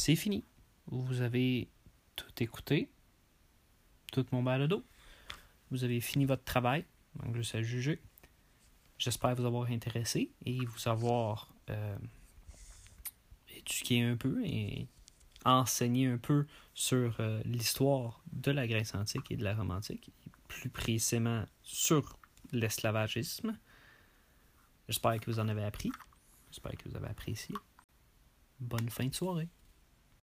c'est fini. Vous avez tout écouté, tout mon balado. Vous avez fini votre travail, donc juste à juger. J'espère vous avoir intéressé et vous avoir euh, éduqué un peu et enseigné un peu sur euh, l'histoire de la Grèce antique et de la Rome antique, plus précisément sur l'esclavagisme. J'espère que vous en avez appris. J'espère que vous avez apprécié. Bonne fin de soirée.